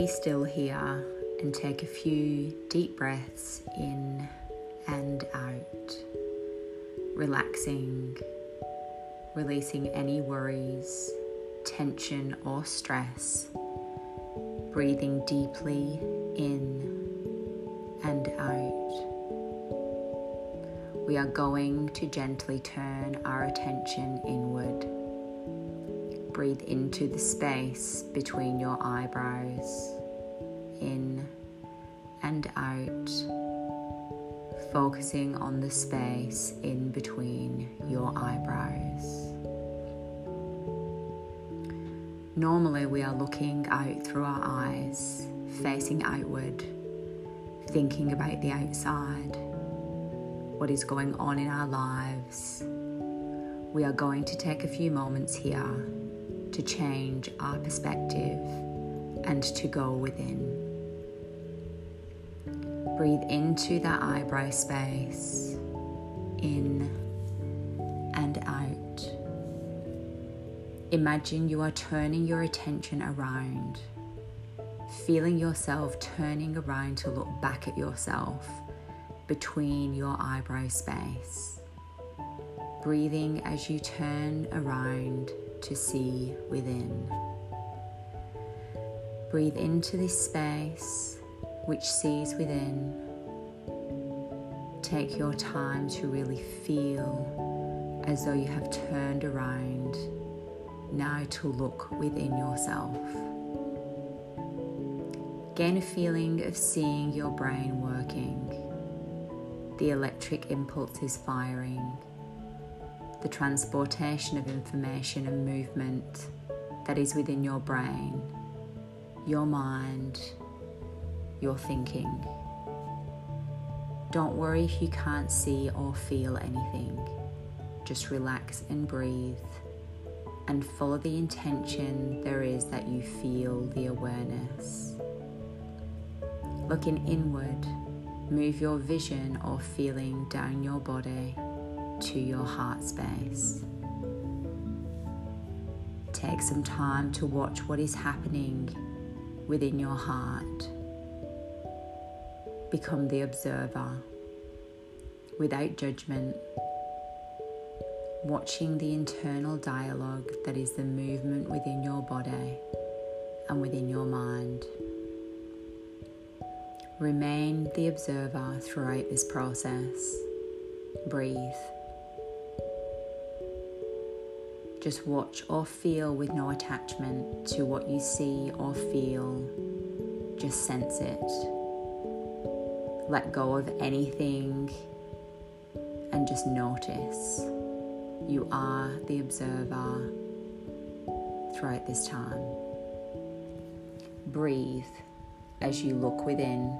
be still here and take a few deep breaths in and out, relaxing, releasing any worries, tension, or stress, breathing deeply in and out. We are going to gently turn our attention inward. Breathe into the space between your eyebrows, in and out, focusing on the space in between your eyebrows. Normally, we are looking out through our eyes, facing outward, thinking about the outside, what is going on in our lives. We are going to take a few moments here to change our perspective and to go within. Breathe into that eyebrow space, in and out. Imagine you are turning your attention around, feeling yourself turning around to look back at yourself between your eyebrow space. Breathing as you turn around to see within. Breathe into this space which sees within. Take your time to really feel as though you have turned around now to look within yourself. Gain a feeling of seeing your brain working, the electric impulse is firing, the transportation of information and movement that is within your brain, your mind, your thinking. Don't worry if you can't see or feel anything. Just relax and breathe and follow the intention there is that you feel the awareness. Looking inward, move your vision or feeling down your body to your heart space. Take some time to watch what is happening within your heart. Become the observer without judgment watching the internal dialogue that is the movement within your body and within your mind. Remain the observer throughout this process. Breathe. Just watch or feel with no attachment to what you see or feel. Just sense it. Let go of anything and just notice. You are the observer throughout this time. Breathe as you look within.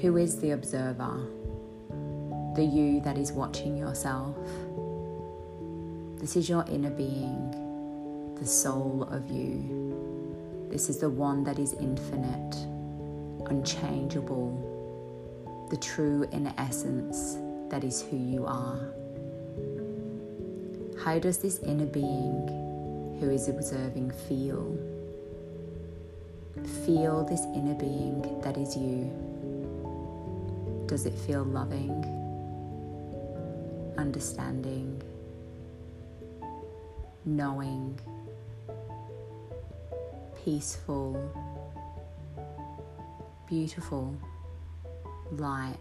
Who is the observer? The you that is watching yourself. This is your inner being, the soul of you. This is the one that is infinite, unchangeable, the true inner essence that is who you are. How does this inner being who is observing feel? Feel this inner being that is you. Does it feel loving, understanding, knowing, peaceful, beautiful, light,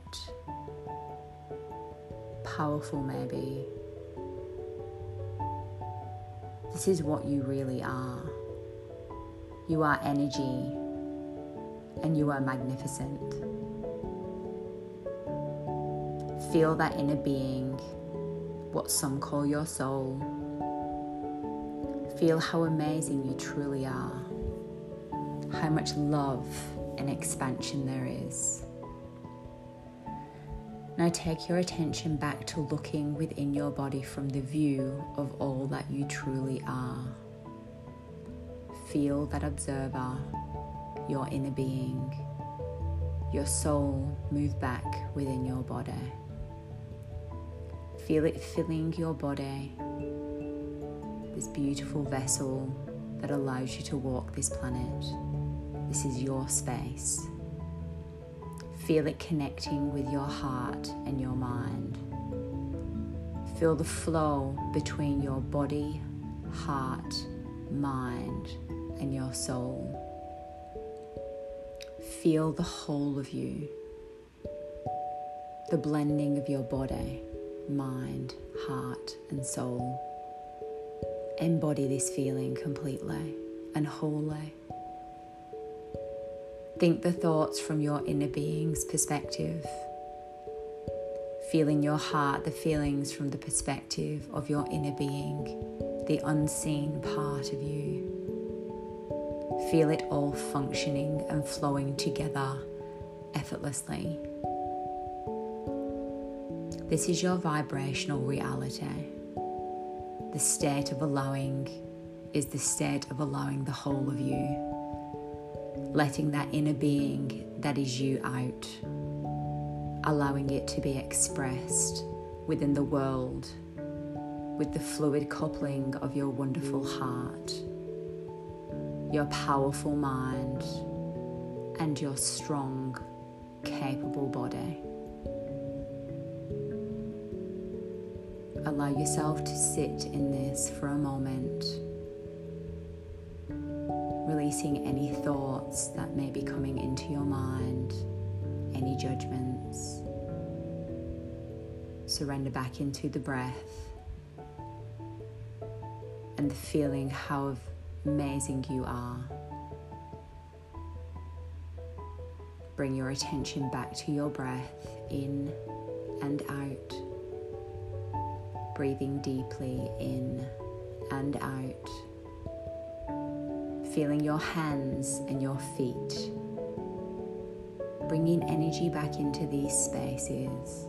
powerful, maybe? This is what you really are. You are energy and you are magnificent. Feel that inner being, what some call your soul. Feel how amazing you truly are, how much love and expansion there is. Now take your attention back to looking within your body from the view of all that you truly are. Feel that observer, your inner being, your soul move back within your body. Feel it filling your body, this beautiful vessel that allows you to walk this planet. This is your space. Feel it connecting with your heart and your mind. Feel the flow between your body, heart, mind, and your soul. Feel the whole of you, the blending of your body, mind, heart, and soul. Embody this feeling completely and wholly. Think the thoughts from your inner being's perspective. Feeling your heart, the feelings from the perspective of your inner being, the unseen part of you. Feel it all functioning and flowing together effortlessly. This is your vibrational reality. The state of allowing is the state of allowing the whole of you letting that inner being that is you out, allowing it to be expressed within the world with the fluid coupling of your wonderful heart, your powerful mind, and your strong, capable body. Allow yourself to sit in this for a moment releasing any thoughts that may be coming into your mind, any judgments. Surrender back into the breath and the feeling how amazing you are. Bring your attention back to your breath in and out. Breathing deeply in and out feeling your hands and your feet, bringing energy back into these spaces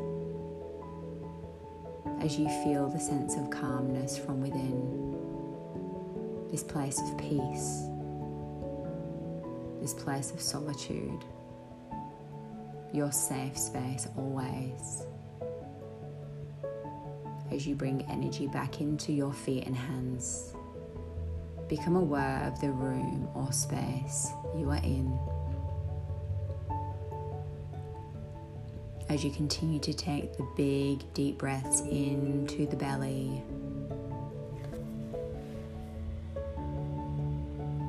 as you feel the sense of calmness from within, this place of peace, this place of solitude, your safe space always. As you bring energy back into your feet and hands Become aware of the room or space you are in. As you continue to take the big, deep breaths into the belly,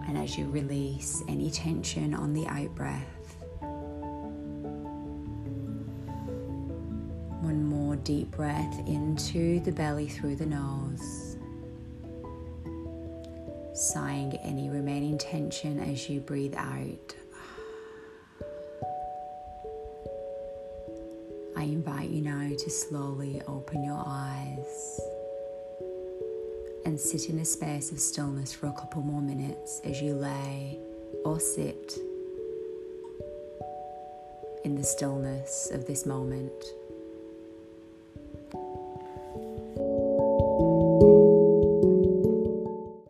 and as you release any tension on the out breath, deep breath into the belly through the nose sighing any remaining tension as you breathe out. I invite you now to slowly open your eyes and sit in a space of stillness for a couple more minutes as you lay or sit in the stillness of this moment.